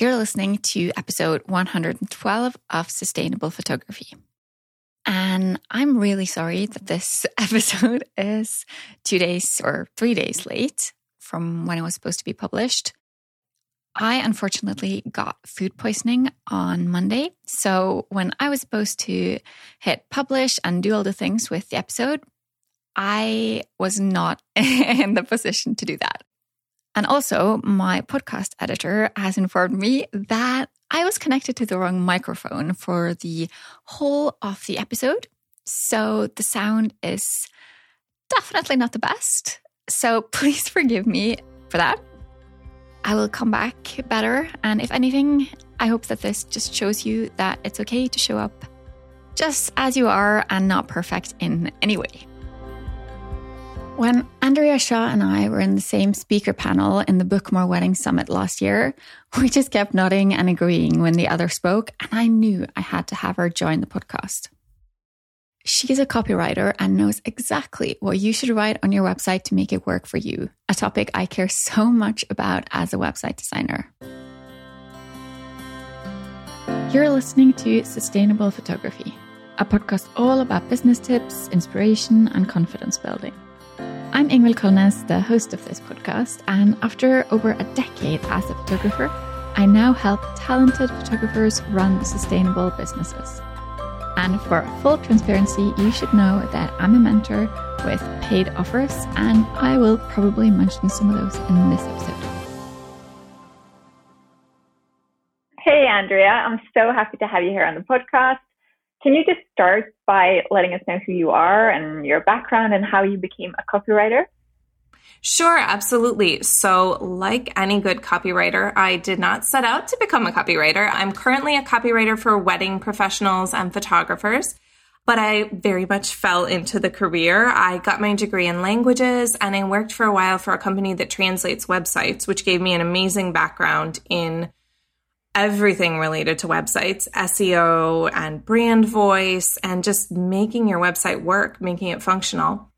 You're listening to episode 112 of Sustainable Photography. And I'm really sorry that this episode is two days or three days late from when it was supposed to be published. I unfortunately got food poisoning on Monday. So when I was supposed to hit publish and do all the things with the episode, I was not in the position to do that. And also, my podcast editor has informed me that I was connected to the wrong microphone for the whole of the episode. So the sound is definitely not the best. So please forgive me for that. I will come back better. And if anything, I hope that this just shows you that it's okay to show up just as you are and not perfect in any way. When Andrea Shaw and I were in the same speaker panel in the Bookmore Wedding Summit last year, we just kept nodding and agreeing when the other spoke, and I knew I had to have her join the podcast. She's a copywriter and knows exactly what you should write on your website to make it work for you, a topic I care so much about as a website designer. You're listening to Sustainable Photography, a podcast all about business tips, inspiration, and confidence building. I'm Ingvild Kolnes, the host of this podcast, and after over a decade as a photographer, I now help talented photographers run sustainable businesses. And for full transparency, you should know that I'm a mentor with paid offers, and I will probably mention some of those in this episode. Hey, Andrea, I'm so happy to have you here on the podcast. Can you just start by letting us know who you are and your background and how you became a copywriter? Sure, absolutely. So, like any good copywriter, I did not set out to become a copywriter. I'm currently a copywriter for wedding professionals and photographers, but I very much fell into the career. I got my degree in languages and I worked for a while for a company that translates websites, which gave me an amazing background in everything related to websites, SEO and brand voice, and just making your website work, making it functional.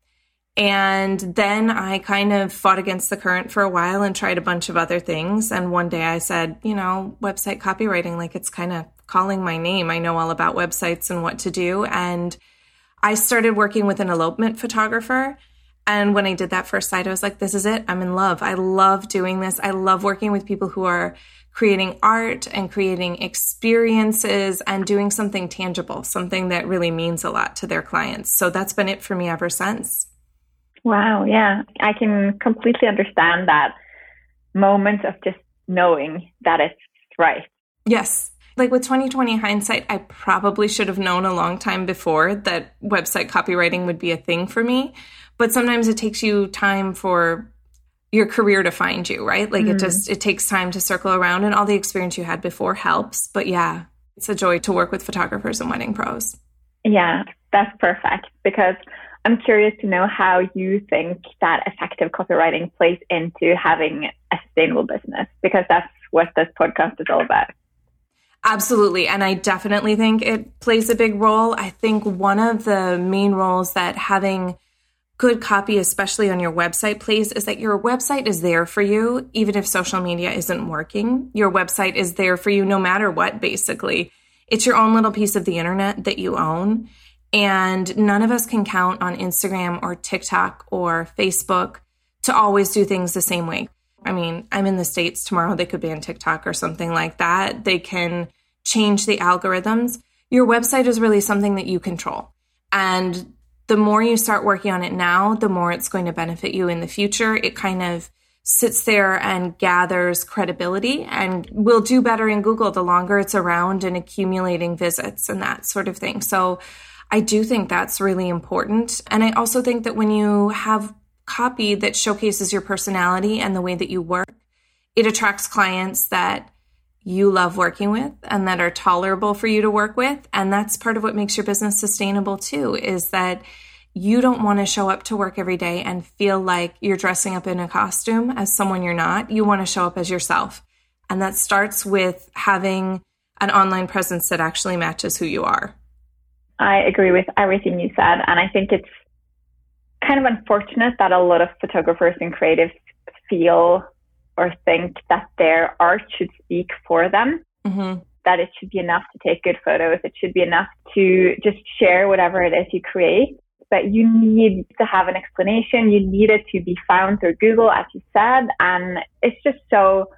And then I kind of fought against the current for a while and tried a bunch of other things. And one day I said, you know, website copywriting, like it's kind of calling my name. I know all about websites and what to do. And I started working with an elopement photographer. And when I did that first site, I was like, this is it. I'm in love. I love doing this. I love working with people who are creating art and creating experiences and doing something tangible, something that really means a lot to their clients. So that's been it for me ever since. Wow, yeah. I can completely understand that moment of just knowing that it's right. Yes. Like with 2020 hindsight, I probably should have known a long time before that website copywriting would be a thing for me. But sometimes it takes you time for your career to find you, right? Like mm-hmm. it just it takes time to circle around and all the experience you had before helps. But yeah, it's a joy to work with photographers and wedding pros. Yeah, that's perfect because I'm curious to know how you think that effective copywriting plays into having a sustainable business because that's what this podcast is all about. Absolutely. And I definitely think it plays a big role. I think one of the main roles that having good copy, especially on your website, please, is that your website is there for you, even if social media isn't working. Your website is there for you no matter what, basically. It's your own little piece of the internet that you own. And none of us can count on Instagram or TikTok or Facebook to always do things the same way. I mean, I'm in the States tomorrow, they could be on TikTok or something like that. They can change the algorithms. Your website is really something that you control. And the more you start working on it now, the more it's going to benefit you in the future. It kind of sits there and gathers credibility and will do better in Google the longer it's around and accumulating visits and that sort of thing. So I do think that's really important. And I also think that when you have copy that showcases your personality and the way that you work, it attracts clients that you love working with and that are tolerable for you to work with. And that's part of what makes your business sustainable too, is that you don't want to show up to work every day and feel like you're dressing up in a costume as someone you're not. You want to show up as yourself. And that starts with having an online presence that actually matches who you are. I agree with everything you said. And I think it's kind of unfortunate that a lot of photographers and creatives feel or think that their art should speak for them. Mm-hmm. That it should be enough to take good photos. It should be enough to just share whatever it is you create. But you need to have an explanation. You need it to be found through Google, as you said. And it's just so,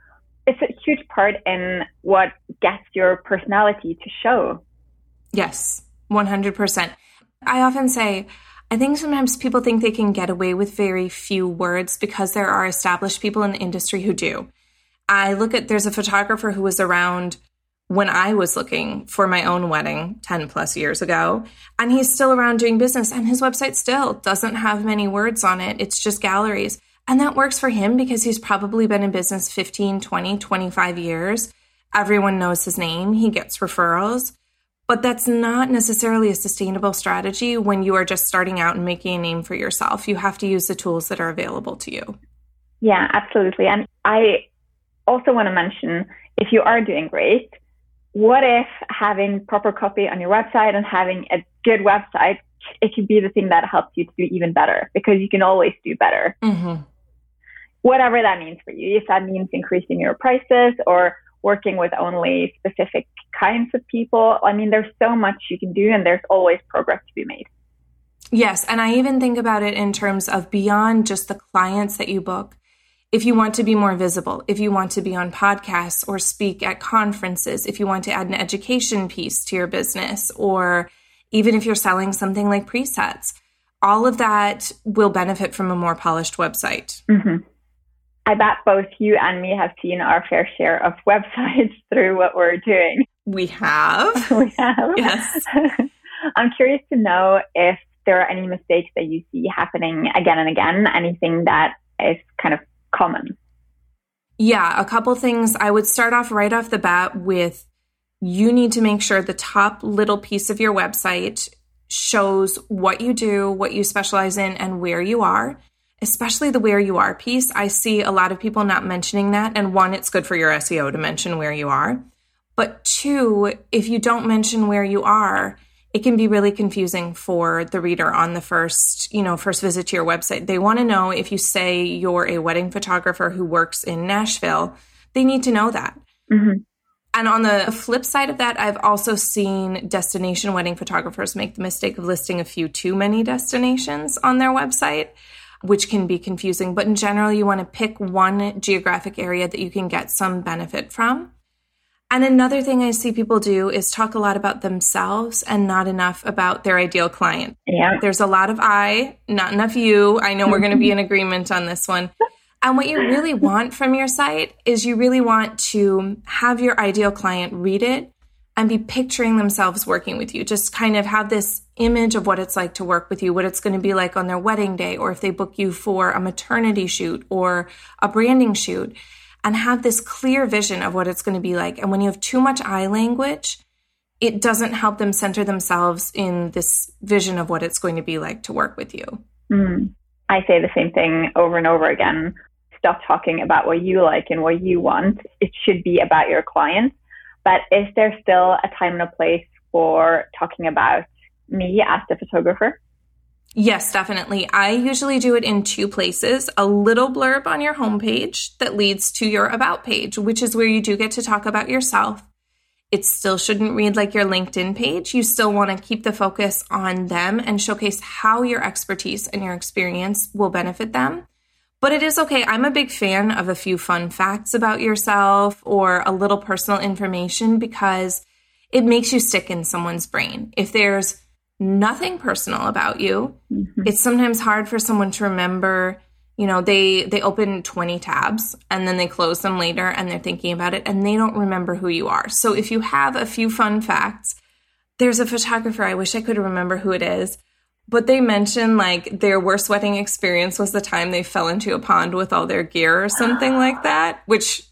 it's a huge part in what gets your personality to show. Yes, 100%. I often say, I think sometimes people think they can get away with very few words because there are established people in the industry who do. I look at, there's a photographer who was around when I was looking for my own wedding 10 plus years ago, and he's still around doing business, and his website still doesn't have many words on it. It's just galleries. And that works for him because he's probably been in business 15, 20, 25 years. Everyone knows his name, he gets referrals. But that's not necessarily a sustainable strategy when you are just starting out and making a name for yourself. You have to use the tools that are available to you. Yeah, absolutely. And I also want to mention if you are doing great, what if having proper copy on your website and having a good website, it could be the thing that helps you to do even better because you can always do better. Mm-hmm. Whatever that means for you, if that means increasing your prices or working with only specific kinds of people. I mean, there's so much you can do, and there's always progress to be made. Yes. And I even think about it in terms of beyond just the clients that you book. If you want to be more visible, if you want to be on podcasts or speak at conferences, if you want to add an education piece to your business, or even if you're selling something like presets, all of that will benefit from a more polished website. Mm-hmm. I bet both you and me have seen our fair share of websites through what we're doing. We have. we have. Yes. I'm curious to know if there are any mistakes that you see happening again and again, anything that is kind of common. Yeah, a couple things. I would start off right off the bat with you need to make sure the top little piece of your website shows what you do, what you specialize in, and where you are especially the where you are piece. I see a lot of people not mentioning that. And one, it's good for your SEO to mention where you are. But two, if you don't mention where you are, it can be really confusing for the reader on the first, you know, first visit to your website. They want to know if you say you're a wedding photographer who works in Nashville, they need to know that. Mm-hmm. And on the flip side of that, I've also seen destination wedding photographers make the mistake of listing a few too many destinations on their website which can be confusing. But in general, you want to pick one geographic area that you can get some benefit from. And another thing I see people do is talk a lot about themselves and not enough about their ideal client. Yeah. There's a lot of I, not enough you. I know we're going to be in agreement on this one. And what you really want from your site is you really want to have your ideal client read it and be picturing themselves working with you. Just kind of have this image of what it's like to work with you, what it's going to be like on their wedding day, or if they book you for a maternity shoot or a branding shoot, and have this clear vision of what it's going to be like. And when you have too much I language, it doesn't help them center themselves in this vision of what it's going to be like to work with you. Mm. I say the same thing over and over again. Stop talking about what you like and what you want. It should be about your clients but is there still a time and a place for talking about me as the photographer? Yes, definitely. I usually do it in two places a little blurb on your homepage that leads to your about page, which is where you do get to talk about yourself. It still shouldn't read like your LinkedIn page. You still want to keep the focus on them and showcase how your expertise and your experience will benefit them. But it is okay. I'm a big fan of a few fun facts about yourself or a little personal information because it makes you stick in someone's brain. If there's nothing personal about you, mm-hmm. it's sometimes hard for someone to remember you know they they open 20 tabs and then they close them later and they're thinking about it and they don't remember who you are so if you have a few fun facts there's a photographer i wish i could remember who it is but they mentioned like their worst wedding experience was the time they fell into a pond with all their gear or something like that, which,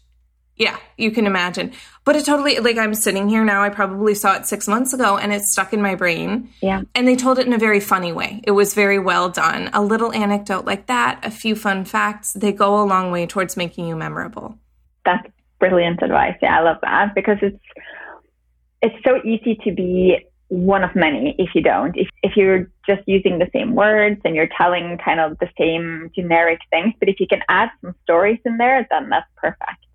yeah, you can imagine. But it totally, like, I'm sitting here now. I probably saw it six months ago and it's stuck in my brain. Yeah. And they told it in a very funny way. It was very well done. A little anecdote like that, a few fun facts, they go a long way towards making you memorable. That's brilliant advice. Yeah, I love that because it's, it's so easy to be one of many if you don't. If, if you're just using the same words and you're telling kind of the same generic things, but if you can add some stories in there, then that's perfect.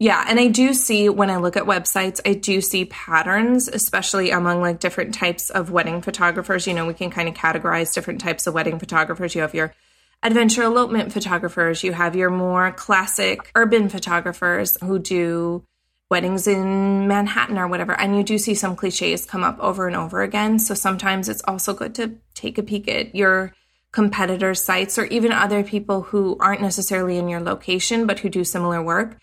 Yeah, and I do see when I look at websites, I do see patterns, especially among like different types of wedding photographers. You know, we can kind of categorize different types of wedding photographers. You have your adventure elopement photographers, you have your more classic urban photographers who do weddings in Manhattan or whatever. And you do see some cliches come up over and over again. So sometimes it's also good to take a peek at your competitors' sites or even other people who aren't necessarily in your location but who do similar work.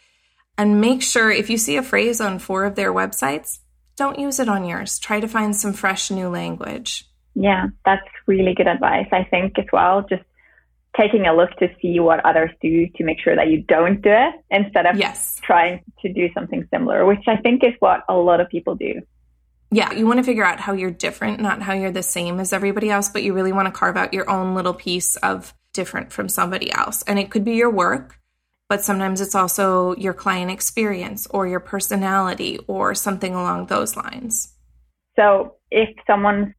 And make sure if you see a phrase on four of their websites, don't use it on yours. Try to find some fresh new language. Yeah, that's really good advice. I think as well, just taking a look to see what others do to make sure that you don't do it instead of yes. trying to do something similar, which I think is what a lot of people do. Yeah, you want to figure out how you're different, not how you're the same as everybody else, but you really want to carve out your own little piece of different from somebody else. And it could be your work, but sometimes it's also your client experience or your personality or something along those lines. So if someone's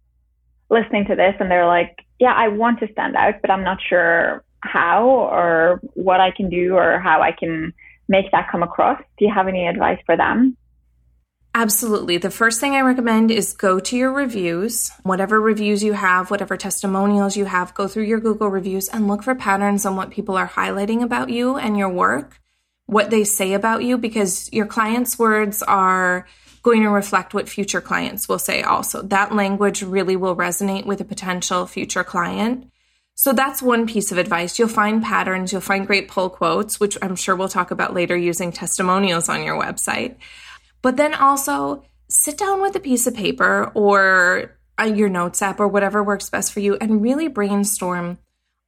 listening to this and they're like, yeah, I want to stand out, but I'm not sure how or what I can do or how I can make that come across. Do you have any advice for them? Absolutely. The first thing I recommend is go to your reviews. Whatever reviews you have, whatever testimonials you have, go through your Google reviews and look for patterns on what people are highlighting about you and your work, what they say about you, because your clients' words are going to reflect what future clients will say also. That language really will resonate with a potential future client. So that's one piece of advice. You'll find patterns, you'll find great pull quotes, which I'm sure we'll talk about later using testimonials on your website. But then also sit down with a piece of paper or uh, your notes app or whatever works best for you and really brainstorm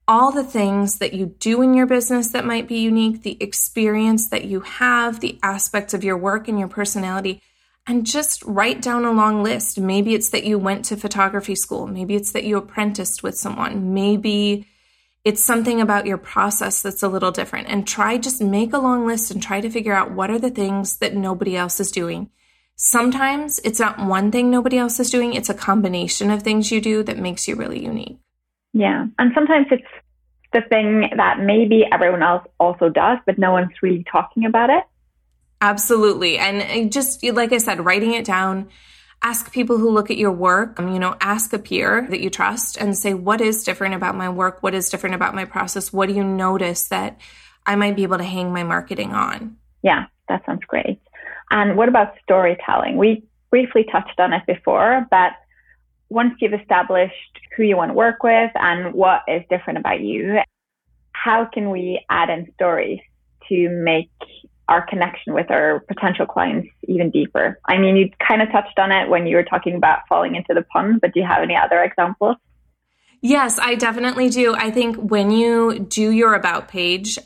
all the things that you do in your business that might be unique, the experience that you have, the aspects of your work and your personality and just write down a long list. Maybe it's that you went to photography school. Maybe it's that you apprenticed with someone. Maybe it's something about your process that's a little different. And try just make a long list and try to figure out what are the things that nobody else is doing. Sometimes it's not one thing nobody else is doing, it's a combination of things you do that makes you really unique. Yeah. And sometimes it's the thing that maybe everyone else also does, but no one's really talking about it. Absolutely. And just like I said, writing it down, ask people who look at your work, um, you know, ask a peer that you trust and say, what is different about my work? What is different about my process? What do you notice that I might be able to hang my marketing on? Yeah, that sounds great. And what about storytelling? We briefly touched on it before, but once you've established who you want to work with and what is different about you, how can we add in stories to make our connection with our potential clients even deeper. I mean, you kind of touched on it when you were talking about falling into the pun, but do you have any other examples? Yes, I definitely do. I think when you do your about page,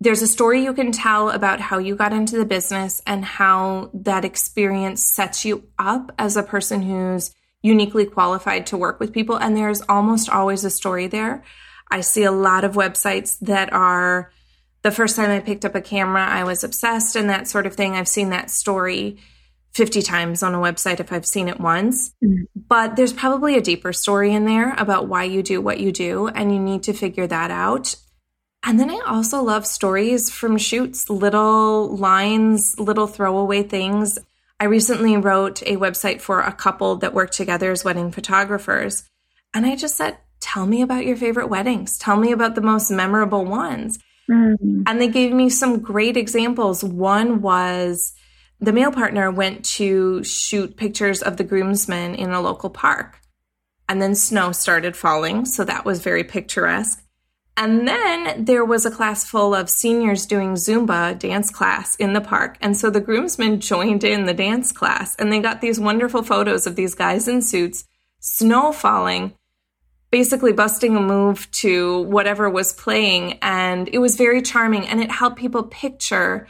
there's a story you can tell about how you got into the business and how that experience sets you up as a person who's uniquely qualified to work with people. And there's almost always a story there. I see a lot of websites that are the first time I picked up a camera, I was obsessed and that sort of thing. I've seen that story 50 times on a website if I've seen it once. Mm-hmm. But there's probably a deeper story in there about why you do what you do, and you need to figure that out. And then I also love stories from shoots, little lines, little throwaway things. I recently wrote a website for a couple that worked together as wedding photographers. And I just said, Tell me about your favorite weddings. Tell me about the most memorable ones. Mm-hmm. And they gave me some great examples. One was the male partner went to shoot pictures of the groomsmen in a local park. And then snow started falling. So that was very picturesque. And then there was a class full of seniors doing Zumba dance class in the park. And so the groomsmen joined in the dance class and they got these wonderful photos of these guys in suits, snow falling, basically busting a move to whatever was playing. And it was very charming and it helped people picture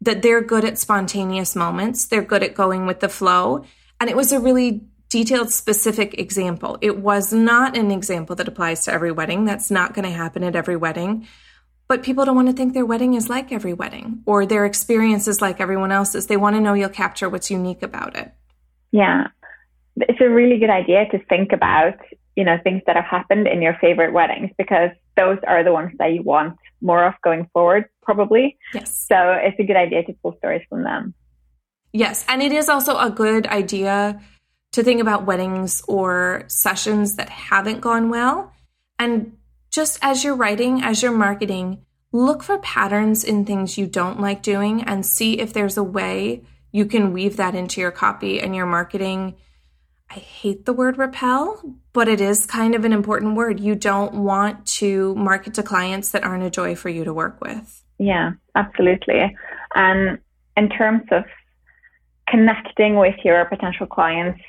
that they're good at spontaneous moments, they're good at going with the flow. And it was a really detailed, specific example. It was not an example that applies to every wedding. That's not going to happen at every wedding. But people don't want to think their wedding is like every wedding or their experience is like everyone else's. They want to know you'll capture what's unique about it. Yeah. it's a really good idea to think about, you know, things that have happened in your favorite weddings because those are the ones that you want more of going forward, probably. Yes. So it's a good idea to pull stories from them. Yes. And it is also a good idea to think about weddings or sessions that haven't gone well. And just as you're writing, as you're marketing, look for patterns in things you don't like doing and see if there's a way you can weave that into your copy and your marketing. I hate the word repel, but it is kind of an important word. You don't want to market to clients that aren't a joy for you to work with. Yeah, absolutely. And in terms of connecting with your potential clients,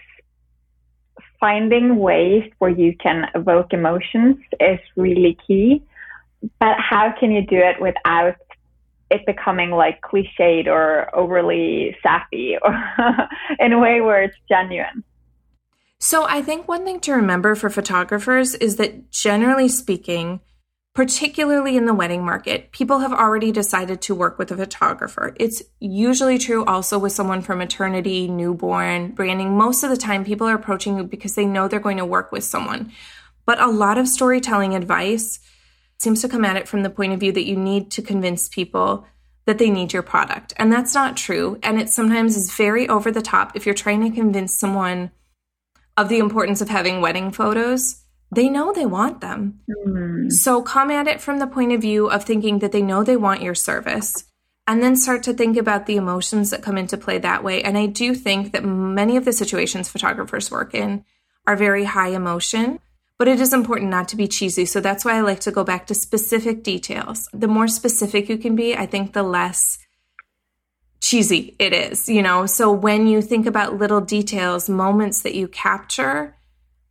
finding ways where you can evoke emotions is really key. But how can you do it without it becoming like cliched or overly sappy or in a way where it's genuine? So I think one thing to remember for photographers is that generally speaking, particularly in the wedding market, people have already decided to work with a photographer. It's usually true also with someone for maternity, newborn, branding. Most of the time, people are approaching you because they know they're going to work with someone. But a lot of storytelling advice seems to come at it from the point of view that you need to convince people that they need your product. And that's not true. And it sometimes is very over the top if you're trying to convince someone of the importance of having wedding photos they know they want them. Mm. So come at it from the point of view of thinking that they know they want your service and then start to think about the emotions that come into play that way. And I do think that many of the situations photographers work in are very high emotion, but it is important not to be cheesy. So that's why I like to go back to specific details. The more specific you can be, I think the less cheesy it is, you know? So when you think about little details, moments that you capture,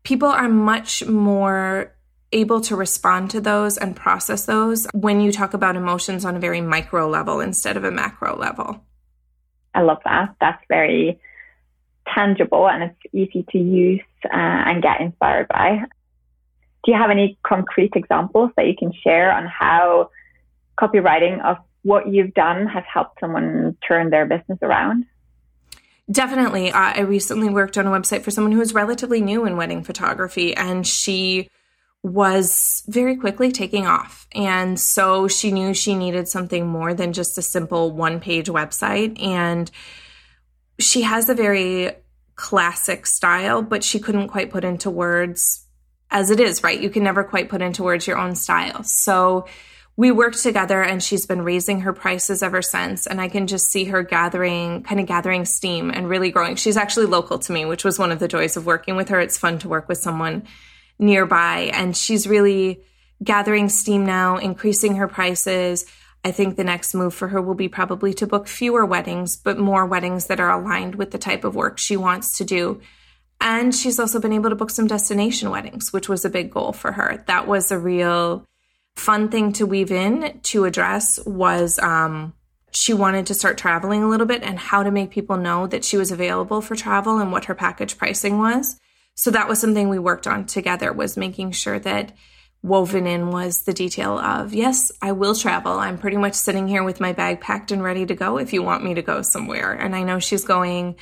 people are much more able to respond to those and process those when you talk about emotions on a very micro level instead of a macro level. I love that. That's very tangible and it's easy to use uh, and get inspired by. Do you have any concrete examples that you can share on how copywriting of what you've done has helped someone turn their business around? Definitely. I recently worked on a website for someone who was relatively new in wedding photography, and she was very quickly taking off. And so she knew she needed something more than just a simple one page website. And she has a very classic style, but she couldn't quite put into words as it is, right? You can never quite put into words your own style. So we worked together and she's been raising her prices ever since. And i can just see her gathering kind of gathering steam and really growing. She's actually local to me which was one of the joys of working with her. It's fun to work with someone nearby. And she's really gathering steam now increasing her prices. I think the next move for her will be probably to book fewer weddings but more weddings that are aligned with the type of work she wants to do. And she's also been able to book some destination weddings which was a big goal for her. That was a real fun thing to weave in to address was um, she wanted to start traveling a little bit and how to make people know that she was available for travel and what her package pricing was. So that was something we worked on together was making sure that woven in was the detail of yes, I will travel. I'm pretty much sitting here with my bag packed and ready to go if you want me to go somewhere. And I know she's going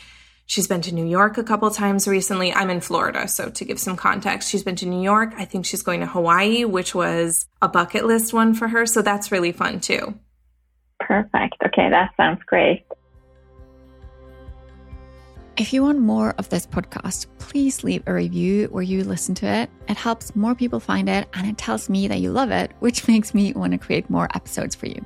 She's been to New York a couple times recently. I'm in Florida, so to give some context, she's been to New York. I think she's going to Hawaii, which was a bucket list one for her. So that's really fun too. Perfect. Okay, that sounds great. If you want more of this podcast, please leave a review where you listen to it. It helps more people find it and it tells me that you love it, which makes me want to create more episodes for you.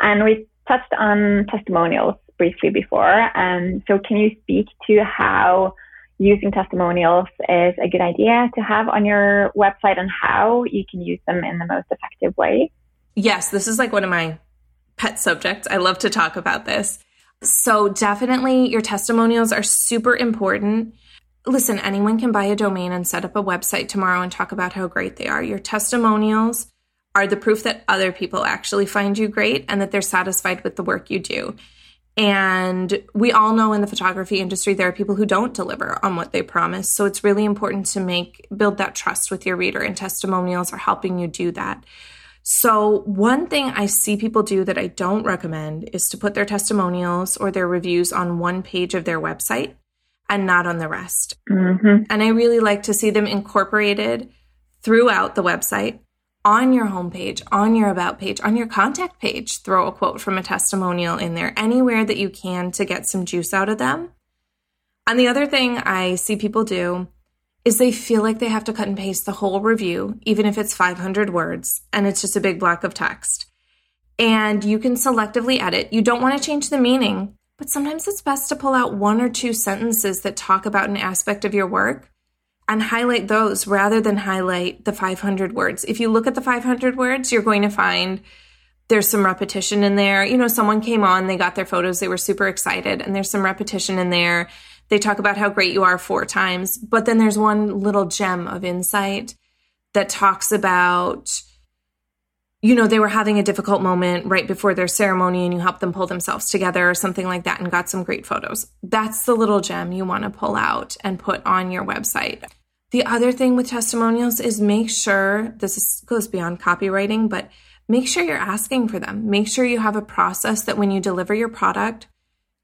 And we touched on testimonials briefly before. Um, so, can you speak to how using testimonials is a good idea to have on your website and how you can use them in the most effective way? Yes, this is like one of my pet subjects. I love to talk about this. So, definitely, your testimonials are super important. Listen, anyone can buy a domain and set up a website tomorrow and talk about how great they are. Your testimonials are the proof that other people actually find you great and that they're satisfied with the work you do. And we all know in the photography industry, there are people who don't deliver on what they promise. So it's really important to make, build that trust with your reader, and testimonials are helping you do that. So, one thing I see people do that I don't recommend is to put their testimonials or their reviews on one page of their website and not on the rest. Mm-hmm. And I really like to see them incorporated throughout the website, on your homepage, on your about page, on your contact page. Throw a quote from a testimonial in there, anywhere that you can to get some juice out of them. And the other thing I see people do is they feel like they have to cut and paste the whole review, even if it's 500 words and it's just a big block of text. And you can selectively edit. You don't want to change the meaning, but sometimes it's best to pull out one or two sentences that talk about an aspect of your work and highlight those rather than highlight the 500 words. If you look at the 500 words, you're going to find there's some repetition in there. You know, someone came on, they got their photos, they were super excited, and there's some repetition in there they talk about how great you are four times, but then there's one little gem of insight that talks about you know, they were having a difficult moment right before their ceremony and you helped them pull themselves together or something like that and got some great photos. That's the little gem you want to pull out and put on your website. The other thing with testimonials is make sure this is, goes beyond copywriting, but make sure you're asking for them. Make sure you have a process that when you deliver your product,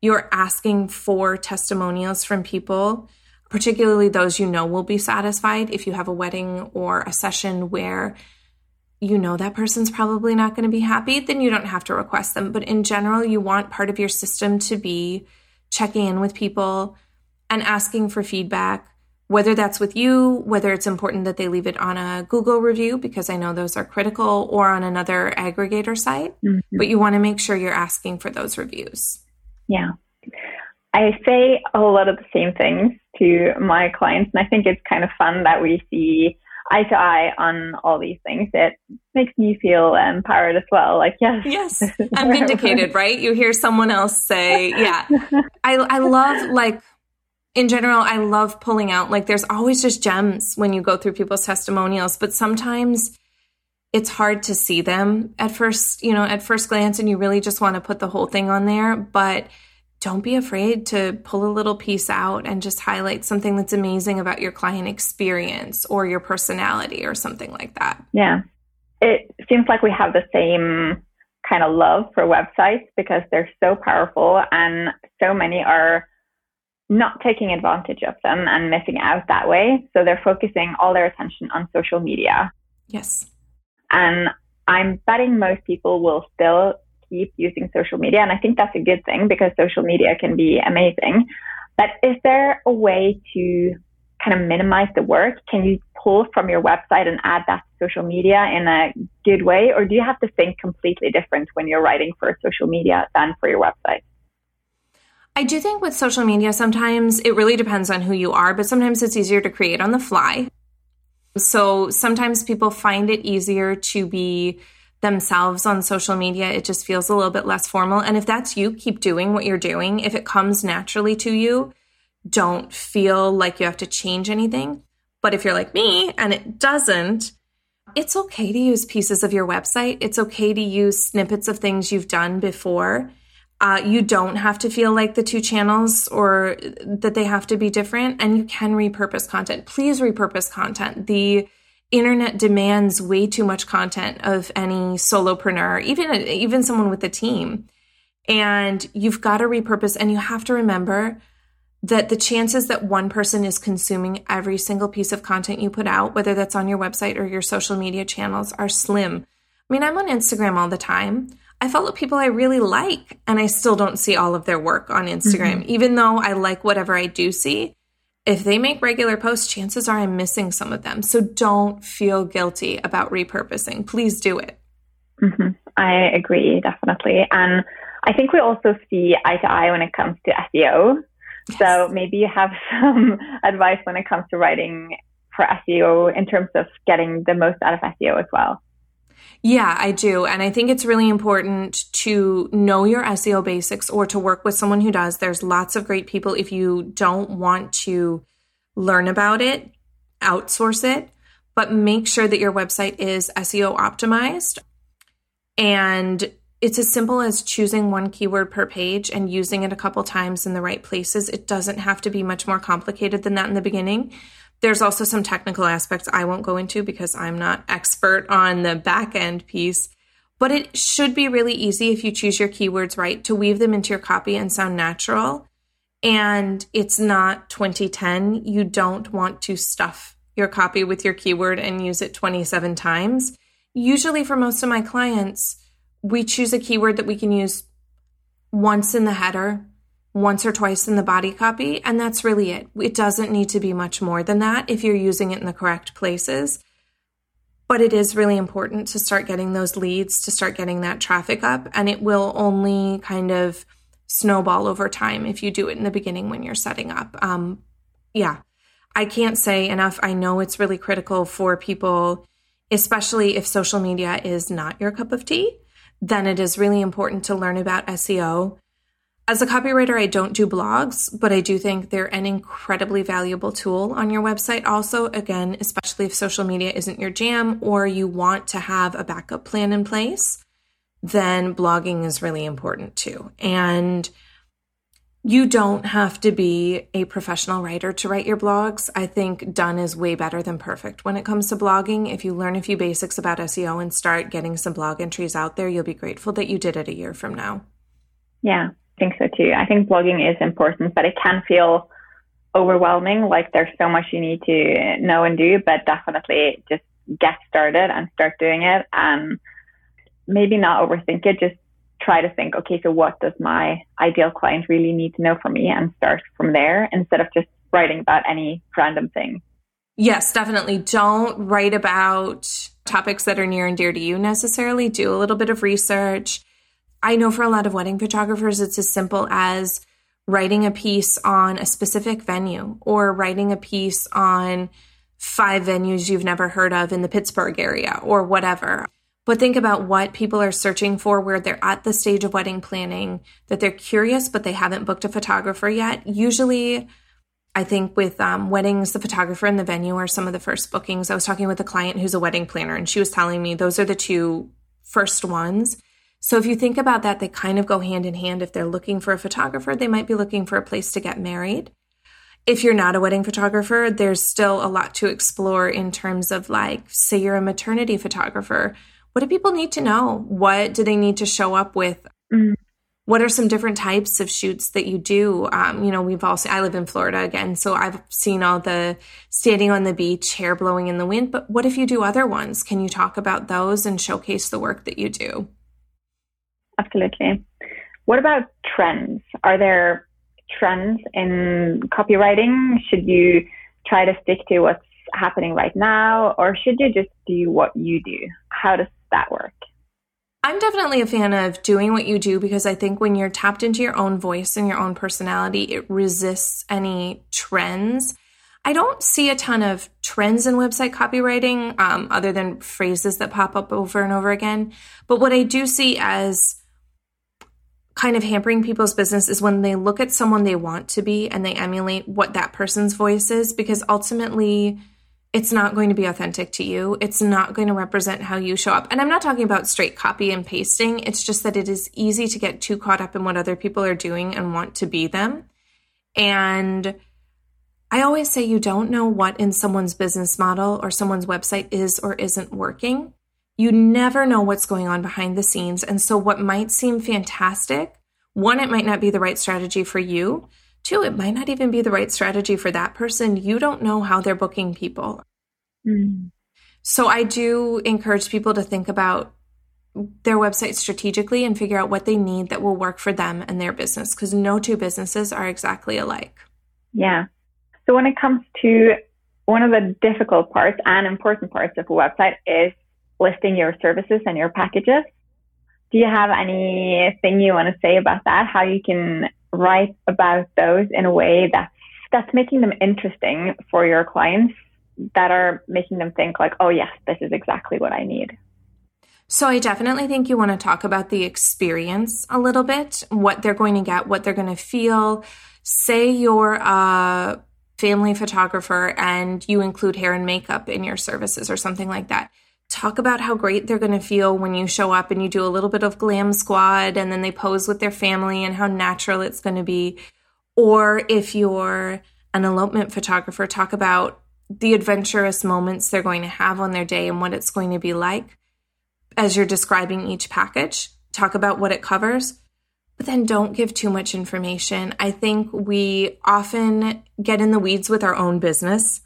you're asking for testimonials from people, particularly those you know will be satisfied. If you have a wedding or a session where you know that person's probably not going to be happy, then you don't have to request them. But in general, you want part of your system to be checking in with people and asking for feedback, whether that's with you, whether it's important that they leave it on a Google review, because I know those are critical, or on another aggregator site. Mm-hmm. But you want to make sure you're asking for those reviews. Yeah. I say a lot of the same things to my clients, and I think it's kind of fun that we see eye to eye on all these things. It makes me feel empowered as well. Like, yes, yes, I'm vindicated, right? You hear someone else say, yeah. I, I love like in general, I love pulling out like there's always just gems when you go through people's testimonials, but sometimes it's hard to see them at first, you know, at first glance, and you really just want to put the whole thing on there. But don't be afraid to pull a little piece out and just highlight something that's amazing about your client experience or your personality or something like that. Yeah. It seems like we have the same kind of love for websites because they're so powerful and so many are not taking advantage of them and missing out that way. So they're focusing all their attention on social media. Yes. And I'm betting most people will still keep using social media. And I think that's a good thing because social media can be amazing. But is there a way to kind of minimize the work? Can you pull from your website and add that to social media in a good way? Or do you have to think completely different when you're writing for social media than for your website? I do think with social media, sometimes it really depends on who you are, but sometimes it's easier to create on the fly. So sometimes people find it easier to be themselves on social media. It just feels a little bit less formal. And if that's you, keep doing what you're doing. If it comes naturally to you, don't feel like you have to change anything. But if you're like me and it doesn't, it's okay to use pieces of your website. It's okay to use snippets of things you've done before. Uh, you don't have to feel like the two channels or that they have to be different, and you can repurpose content. Please repurpose content. The internet demands way too much content of any solopreneur, even even someone with a team. And you've got to repurpose and you have to remember that the chances that one person is consuming every single piece of content you put out, whether that's on your website or your social media channels, are slim. I mean, I'm on Instagram all the time. I follow people I really like, and I still don't see all of their work on Instagram, mm-hmm. even though I like whatever I do see if they make regular posts, chances are I'm missing some of them. So don't feel guilty about repurposing. Please do it. Mm-hmm. I agree, definitely. And I think we also see eye to eye when it comes to SEO. Yes. So maybe you have some advice when it comes to writing for SEO in terms of getting the most out of SEO as well. Yeah, I do. And I think it's really important to know your SEO basics or to work with someone who does. There's lots of great people. If you don't want to learn about it, outsource it, but make sure that your website is SEO optimized. And it's as simple as choosing one keyword per page and using it a couple times in the right places. It doesn't have to be much more complicated than that in the beginning. There's also some technical aspects I won't go into because I'm not expert on the back end piece, but it should be really easy if you choose your keywords right to weave them into your copy and sound natural and it's not 2010, you don't want to stuff your copy with your keyword and use it 27 times. Usually, for most of my clients, we choose a keyword that we can use once in the header, once or twice in the body copy, and that's really it. It doesn't need to be much more than that if you're using it in the correct places. But it is really important to start getting those leads, to start getting that traffic up, and it will only kind of snowball over time if you do it in the beginning when you're setting up. Um, yeah, I can't say enough. I know it's really critical for people, especially if social media is not your cup of tea, then it is really important to learn about SEO as a copywriter, I don't do blogs, but I do think they're an incredibly valuable tool on your website. Also, again, especially if social media isn't your jam or you want to have a backup plan in place, then blogging is really important too. And you don't have to be a professional writer to write your blogs. I think done is way better than perfect when it comes to blogging. If you learn a few basics about SEO and start getting some blog entries out there, you'll be grateful that you did it a year from now. Yeah, think so too. I think blogging is important, but it can feel overwhelming. Like there's so much you need to know and do, but definitely just get started and start doing it and maybe not overthink it. Just try to think, okay, so what does my ideal client really need to know from me and start from there instead of just writing about any random thing. Yes, definitely. Don't write about topics that are near and dear to you necessarily. Do a little bit of research I know for a lot of wedding photographers, it's as simple as writing a piece on a specific venue or writing a piece on five venues you've never heard of in the Pittsburgh area or whatever. But think about what people are searching for where they're at the stage of wedding planning, that they're curious, but they haven't booked a photographer yet. Usually, I think with um, weddings, the photographer and the venue are some of the first bookings. I was talking with a client who's a wedding planner, and she was telling me those are the two first ones. So if you think about that, they kind of go hand in hand. If they're looking for a photographer, they might be looking for a place to get married. If you're not a wedding photographer, there's still a lot to explore in terms of like, say you're a maternity photographer. What do people need to know? What do they need to show up with? Mm. What are some different types of shoots that you do? Um, you know, we've also, I live in Florida again, so I've seen all the standing on the beach, hair blowing in the wind. But what if you do other ones? Can you talk about those and showcase the work that you do? Absolutely. What about trends? Are there trends in copywriting? Should you try to stick to what's happening right now, or should you just do what you do? How does that work? I'm definitely a fan of doing what you do because I think when you're tapped into your own voice and your own personality, it resists any trends. I don't see a ton of trends in website copywriting um, other than phrases that pop up over and over again. But what I do see as kind of hampering people's business is when they look at someone they want to be and they emulate what that person's voice is because ultimately it's not going to be authentic to you. It's not going to represent how you show up. And I'm not talking about straight copy and pasting. It's just that it is easy to get too caught up in what other people are doing and want to be them. And I always say you don't know what in someone's business model or someone's website is or isn't working. You never know what's going on behind the scenes. And so, what might seem fantastic, one, it might not be the right strategy for you. Two, it might not even be the right strategy for that person. You don't know how they're booking people. Mm. So, I do encourage people to think about their website strategically and figure out what they need that will work for them and their business because no two businesses are exactly alike. Yeah. So, when it comes to one of the difficult parts and important parts of a website is listing your services and your packages. Do you have anything you want to say about that? How you can write about those in a way that's that's making them interesting for your clients that are making them think like, oh yes, this is exactly what I need. So I definitely think you want to talk about the experience a little bit, what they're going to get, what they're going to feel. Say you're a family photographer and you include hair and makeup in your services or something like that talk about how great they're going to feel when you show up and you do a little bit of glam squad and then they pose with their family and how natural it's going to be. Or if you're an elopement photographer, talk about the adventurous moments they're going to have on their day and what it's going to be like as you're describing each package. Talk about what it covers. but then don't give too much information. I think we often get in the weeds with our own business.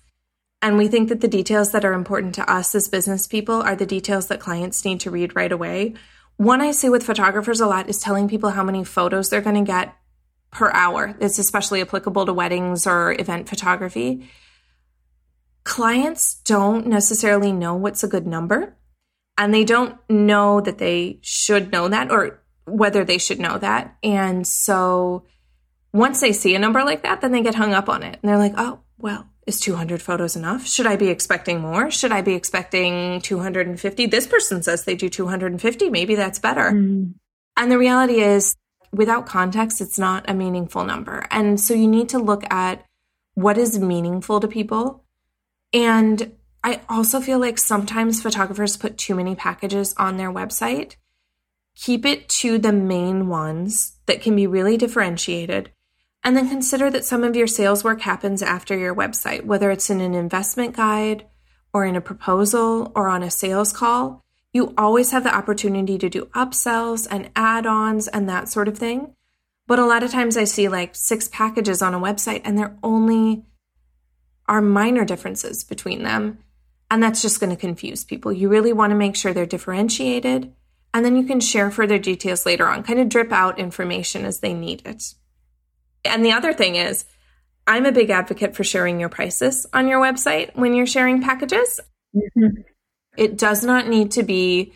And we think that the details that are important to us as business people are the details that clients need to read right away. One I see with photographers a lot is telling people how many photos they're going to get per hour. It's especially applicable to weddings or event photography. Clients don't necessarily know what's a good number, and they don't know that they should know that, or whether they should know that. And so once they see a number like that, then they get hung up on it. And they're like, oh, well, is 200 photos enough? Should I be expecting more? Should I be expecting 250? This person says they do 250. Maybe that's better. Mm. And the reality is, without context, it's not a meaningful number. And so you need to look at what is meaningful to people. And I also feel like sometimes photographers put too many packages on their website keep it to the main ones that can be really differentiated. And then consider that some of your sales work happens after your website, whether it's in an investment guide or in a proposal or on a sales call. You always have the opportunity to do upsells and add ons and that sort of thing. But a lot of times I see like six packages on a website and there only are minor differences between them. And that's just going to confuse people. You really want to make sure they're differentiated and then you can share further details later on, kind of drip out information as they need it. And the other thing is, I'm a big advocate for sharing your prices on your website when you're sharing packages. Mm-hmm. It does not need to be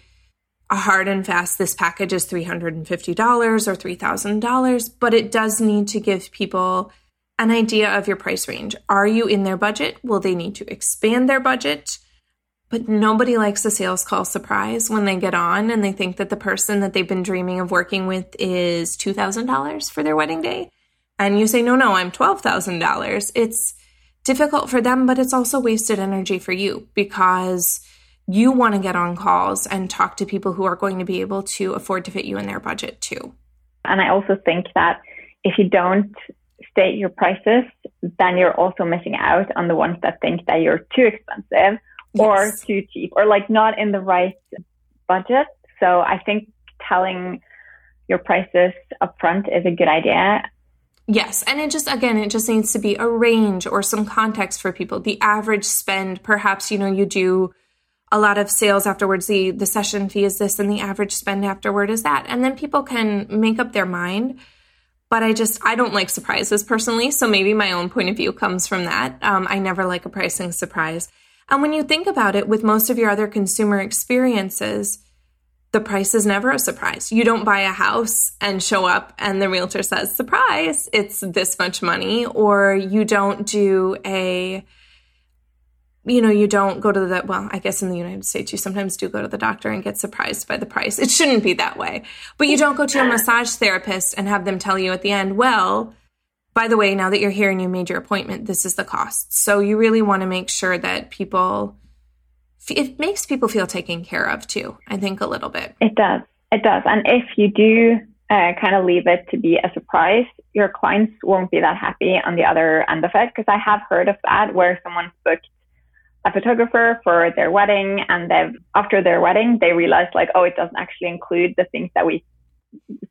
a hard and fast, this package is $350 or $3,000, but it does need to give people an idea of your price range. Are you in their budget? Will they need to expand their budget? But nobody likes a sales call surprise when they get on and they think that the person that they've been dreaming of working with is $2,000 for their wedding day. And you say, no, no, I'm $12,000. It's difficult for them, but it's also wasted energy for you because you want to get on calls and talk to people who are going to be able to afford to fit you in their budget too. And I also think that if you don't state your prices, then you're also missing out on the ones that think that you're too expensive or too cheap or like not in the right budget. So I think telling your prices upfront is a good idea. Yes, and it just again it just needs to be a range or some context for people. The average spend, perhaps you know you do a lot of sales afterwards. The the session fee is this, and the average spend afterward is that, and then people can make up their mind. But I just I don't like surprises personally, so maybe my own point of view comes from that. Um, I never like a pricing surprise. And when you think about it, with most of your other consumer experiences, the price is never a surprise. You don't buy a house and show up and the realtor says, surprise, it's this much money. Or you don't do a, you know, you don't go to the, well, I guess in the United States, you sometimes do go to the doctor and get surprised by the price. It shouldn't be that way. But you don't go to a massage therapist and have them tell you at the end, well, by the way, now that you're here and you made your appointment, this is the cost. So you really want to make sure that people, it makes people feel taken care of too, I think a little bit. It does. It does. And if you do uh, kind of leave it to be a surprise, your clients won't be that happy on the other end of it. Because I have heard of that where someone's booked a photographer for their wedding and they've, after their wedding, they realized like, oh, it doesn't actually include the things that we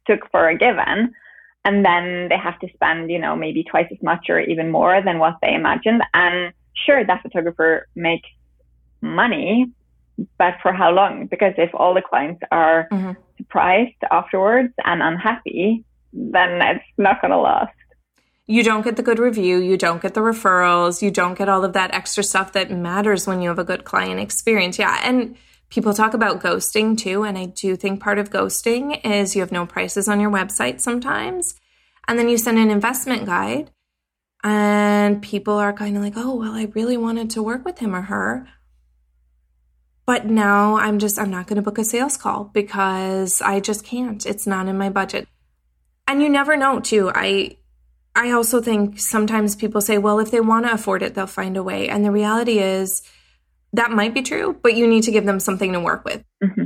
took for a given and then they have to spend, you know, maybe twice as much or even more than what they imagined. And sure, that photographer makes money, but for how long? Because if all the clients are mm-hmm. surprised afterwards and unhappy, then it's not going to last. You don't get the good review, you don't get the referrals, you don't get all of that extra stuff that matters when you have a good client experience. Yeah. And People talk about ghosting too, and I do think part of ghosting is you have no prices on your website sometimes. And then you send an investment guide, and people are kind of like, oh, well, I really wanted to work with him or her. But now I'm just, I'm not going to book a sales call because I just can't. It's not in my budget. And you never know, too. I, I also think sometimes people say, well, if they want to afford it, they'll find a way. And the reality is, that might be true, but you need to give them something to work with. Mm-hmm.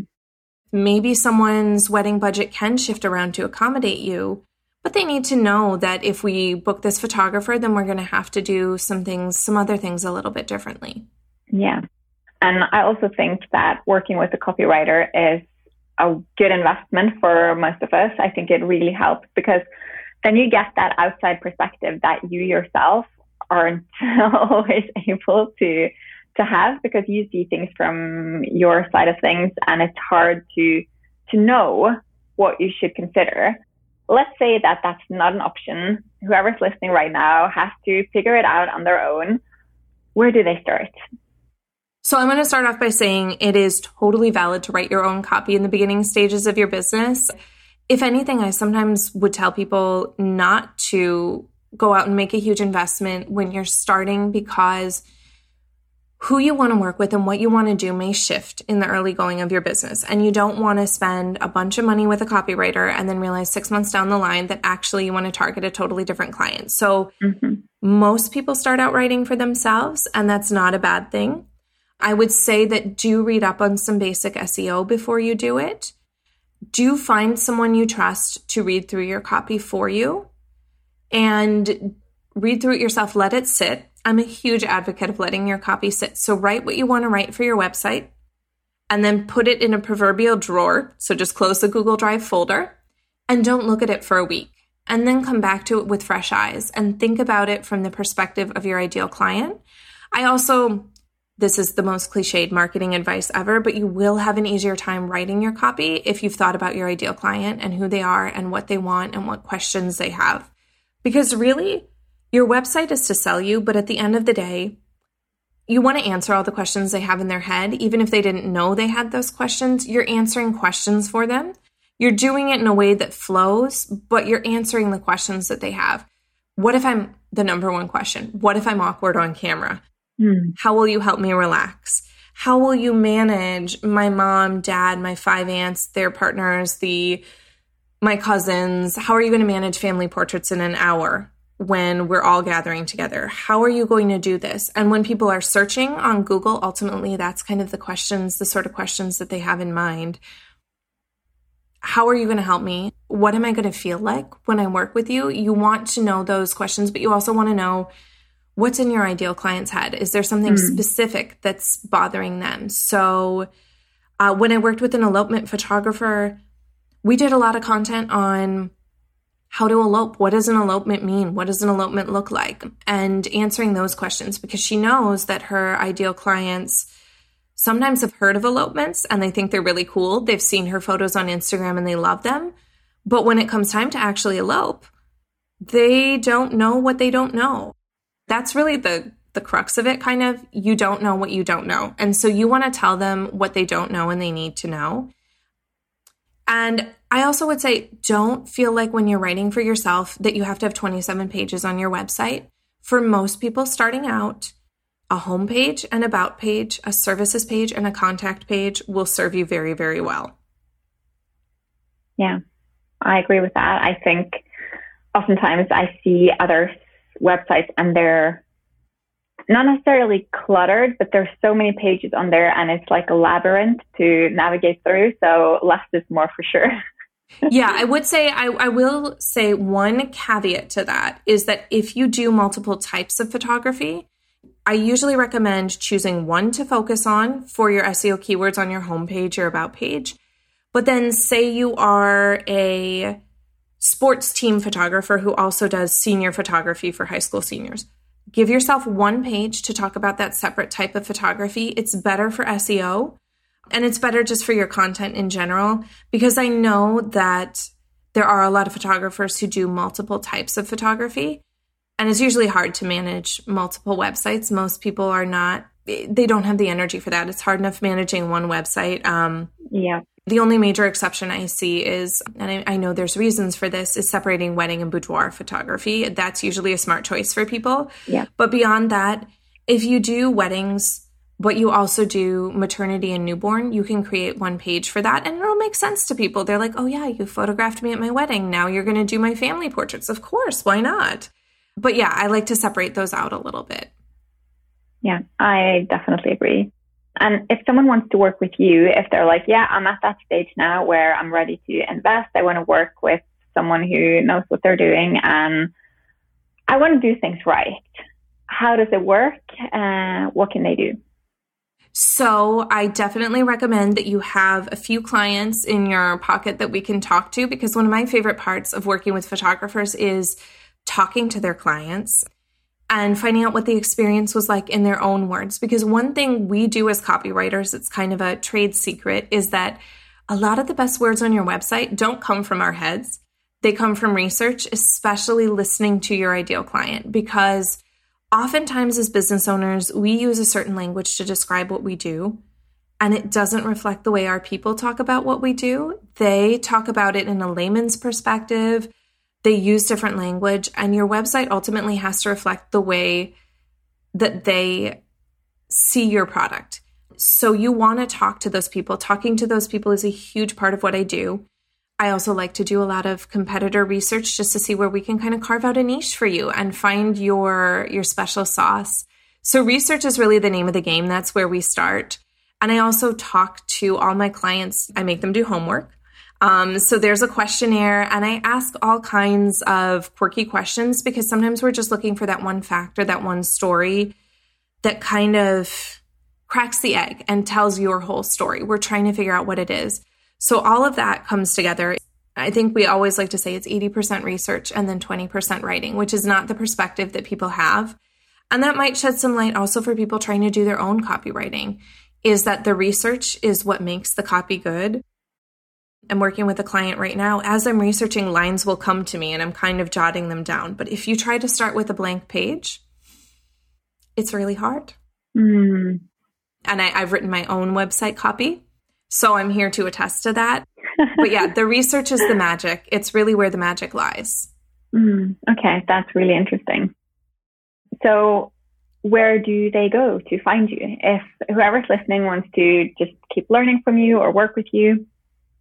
Maybe someone's wedding budget can shift around to accommodate you, but they need to know that if we book this photographer, then we're going to have to do some things, some other things a little bit differently. Yeah. And I also think that working with a copywriter is a good investment for most of us. I think it really helps because then you get that outside perspective that you yourself aren't always able to to have because you see things from your side of things and it's hard to to know what you should consider. Let's say that that's not an option. Whoever's listening right now has to figure it out on their own. Where do they start? So I'm going to start off by saying it is totally valid to write your own copy in the beginning stages of your business. If anything, I sometimes would tell people not to go out and make a huge investment when you're starting because who you want to work with and what you want to do may shift in the early going of your business. And you don't want to spend a bunch of money with a copywriter and then realize six months down the line that actually you want to target a totally different client. So mm-hmm. most people start out writing for themselves, and that's not a bad thing. I would say that do read up on some basic SEO before you do it. Do find someone you trust to read through your copy for you and read through it yourself. Let it sit I'm a huge advocate of letting your copy sit. So write what you want to write for your website and then put it in a proverbial drawer. So just close the Google Drive folder and don't look at it for a week. And then come back to it with fresh eyes and think about it from the perspective of your ideal client. I also, this is the most cliched marketing advice ever, but you will have an easier time writing your copy if you've thought about your ideal client and who they are and what they want and what questions they have. Because really, your website is to sell you, but at the end of the day, you want to answer all the questions they have in their head, even if they didn't know they had those questions. You're answering questions for them. You're doing it in a way that flows, but you're answering the questions that they have. What if I'm the number one question? What if I'm awkward on camera? Mm. How will you help me relax? How will you manage my mom, dad, my five aunts, their partners, the my cousins? How are you going to manage family portraits in an hour? when we're all gathering together? How are you going to do this? And when people are searching on Google, ultimately, that's kind of the questions, the sort of questions that they have in mind. How are you going to help me? What am I going to feel like when I work with you? You want to know those questions, but you also want to know what's in your ideal client's head. Is there something mm. specific that's bothering them? So, uh, when I worked with an elopement photographer, we did a lot of content on how to elope. What does an elopement mean? What does an elopement look like? And answering those questions because she knows that her ideal clients sometimes have heard of elopements and they think they're really cool. They've seen her photos on Instagram and they love them. But when it comes time to actually elope, they don't know what they don't know. That's really the the crux of it kind of you don't know what you don't know. And so you want to tell them what they don't know and they need to know. And I also would say don't feel like when you're writing for yourself that you have to have 27 pages on your website. For most people starting out, a home page, an about page, a services page, and a contact page will serve you very, very well. Yeah, I agree with that. I think oftentimes I see other websites and they're not necessarily cluttered, but there's so many pages on there and it's like a labyrinth to navigate through. So less is more for sure. yeah, I would say, I, I will say one caveat to that is that if you do multiple types of photography, I usually recommend choosing one to focus on for your SEO keywords on your homepage or about page. But then, say you are a sports team photographer who also does senior photography for high school seniors Give yourself one page to talk about that separate type of photography. It's better for SEO and it's better just for your content in general because I know that there are a lot of photographers who do multiple types of photography and it's usually hard to manage multiple websites. Most people are not they don't have the energy for that. It's hard enough managing one website. Um, yeah. The only major exception I see is, and I, I, know there's reasons for this, is separating wedding and boudoir photography. That's usually a smart choice for people. Yeah. But beyond that, if you do weddings, but you also do maternity and newborn, you can create one page for that and it'll make sense to people. They're like, oh, yeah, you photographed me at my wedding. Now you're going to do my family portraits. Of course, why not? But yeah, I like to separate those out a little bit. Yeah, I definitely agree. And if someone wants to work with you, if they're like, yeah, I'm at that stage now where I'm ready to invest, I want to work with someone who knows what they're doing and I want to do things right. How does it work? Uh, what can they do? So I definitely recommend that you have a few clients in your pocket that we can talk to because one of my favorite parts of working with photographers is talking to their clients and finding out what the experience was like in their own words. Because one thing we do as copywriters, it's kind of a trade secret, is that a lot of the best words on your website don't come from our heads. They come from research, especially listening to your ideal client, because oftentimes as business owners, we use a certain language to describe what we do, and it doesn't reflect the way our people talk about what we do. They talk about it in a layman's perspective, they use different language, and your website ultimately has to reflect the way that they see your product. So you want to talk to those people. Talking to those people is a huge part of what I do. I also like to do a lot of competitor research just to see where we can kind of carve out a niche for you and find your your special sauce. So research is really the name of the game. That's where we start. And I also talk to all my clients. I make them do homework. Um, so there's a questionnaire, and I ask all kinds of quirky questions because sometimes we're just looking for that one fact or that one story that kind of cracks the egg and tells your whole story. We're trying to figure out what it is. So all of that comes together. I think we always like to say it's 80% research and then 20% writing, which is not the perspective that people have. And that might shed some light also for people trying to do their own copywriting is that the research is what makes the copy good. I'm working with a client right now. As I'm researching, lines will come to me and I'm kind of jotting them down. But if you try to start with a blank page, it's really hard. Mm. And I, have written my own website copy. So I'm here to attest to that. but yeah, the research is the magic. It's really where the magic lies. Mm, okay, that's really interesting. So, where do they go to find you? If whoever's listening wants to just keep learning from you or work with you,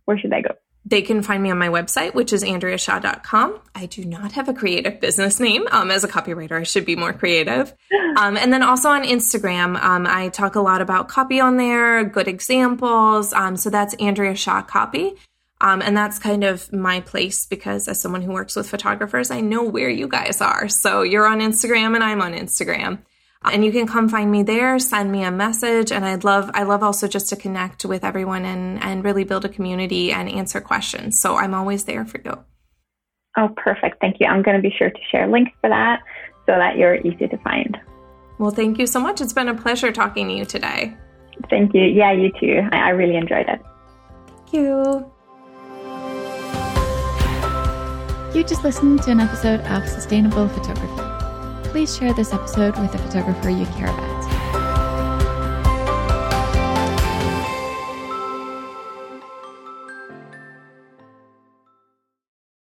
where should they go? They can find me on my website, which is andreashaw.com. I do not have a creative business name. Um, as a copywriter, I should be more creative. Um, and then also on Instagram, um, I talk a lot about copy on there, good examples. Um, so that's Andrea Shaw Copy. Um, and that's kind of my place because as someone who works with photographers, I know where you guys are. So you're on Instagram and I'm on Instagram and you can come find me there send me a message and i'd love i love also just to connect with everyone and and really build a community and answer questions. So i'm always there for you. Oh perfect. Thank you. I'm going to be sure to share links for that so that you're easy to find. Well thank you so much. It's been a pleasure talking to you today. Thank you. Yeah you too. I, I really enjoyed it. Thank you. You just listened to an episode of sustainable photography please share this episode with a photographer you care about.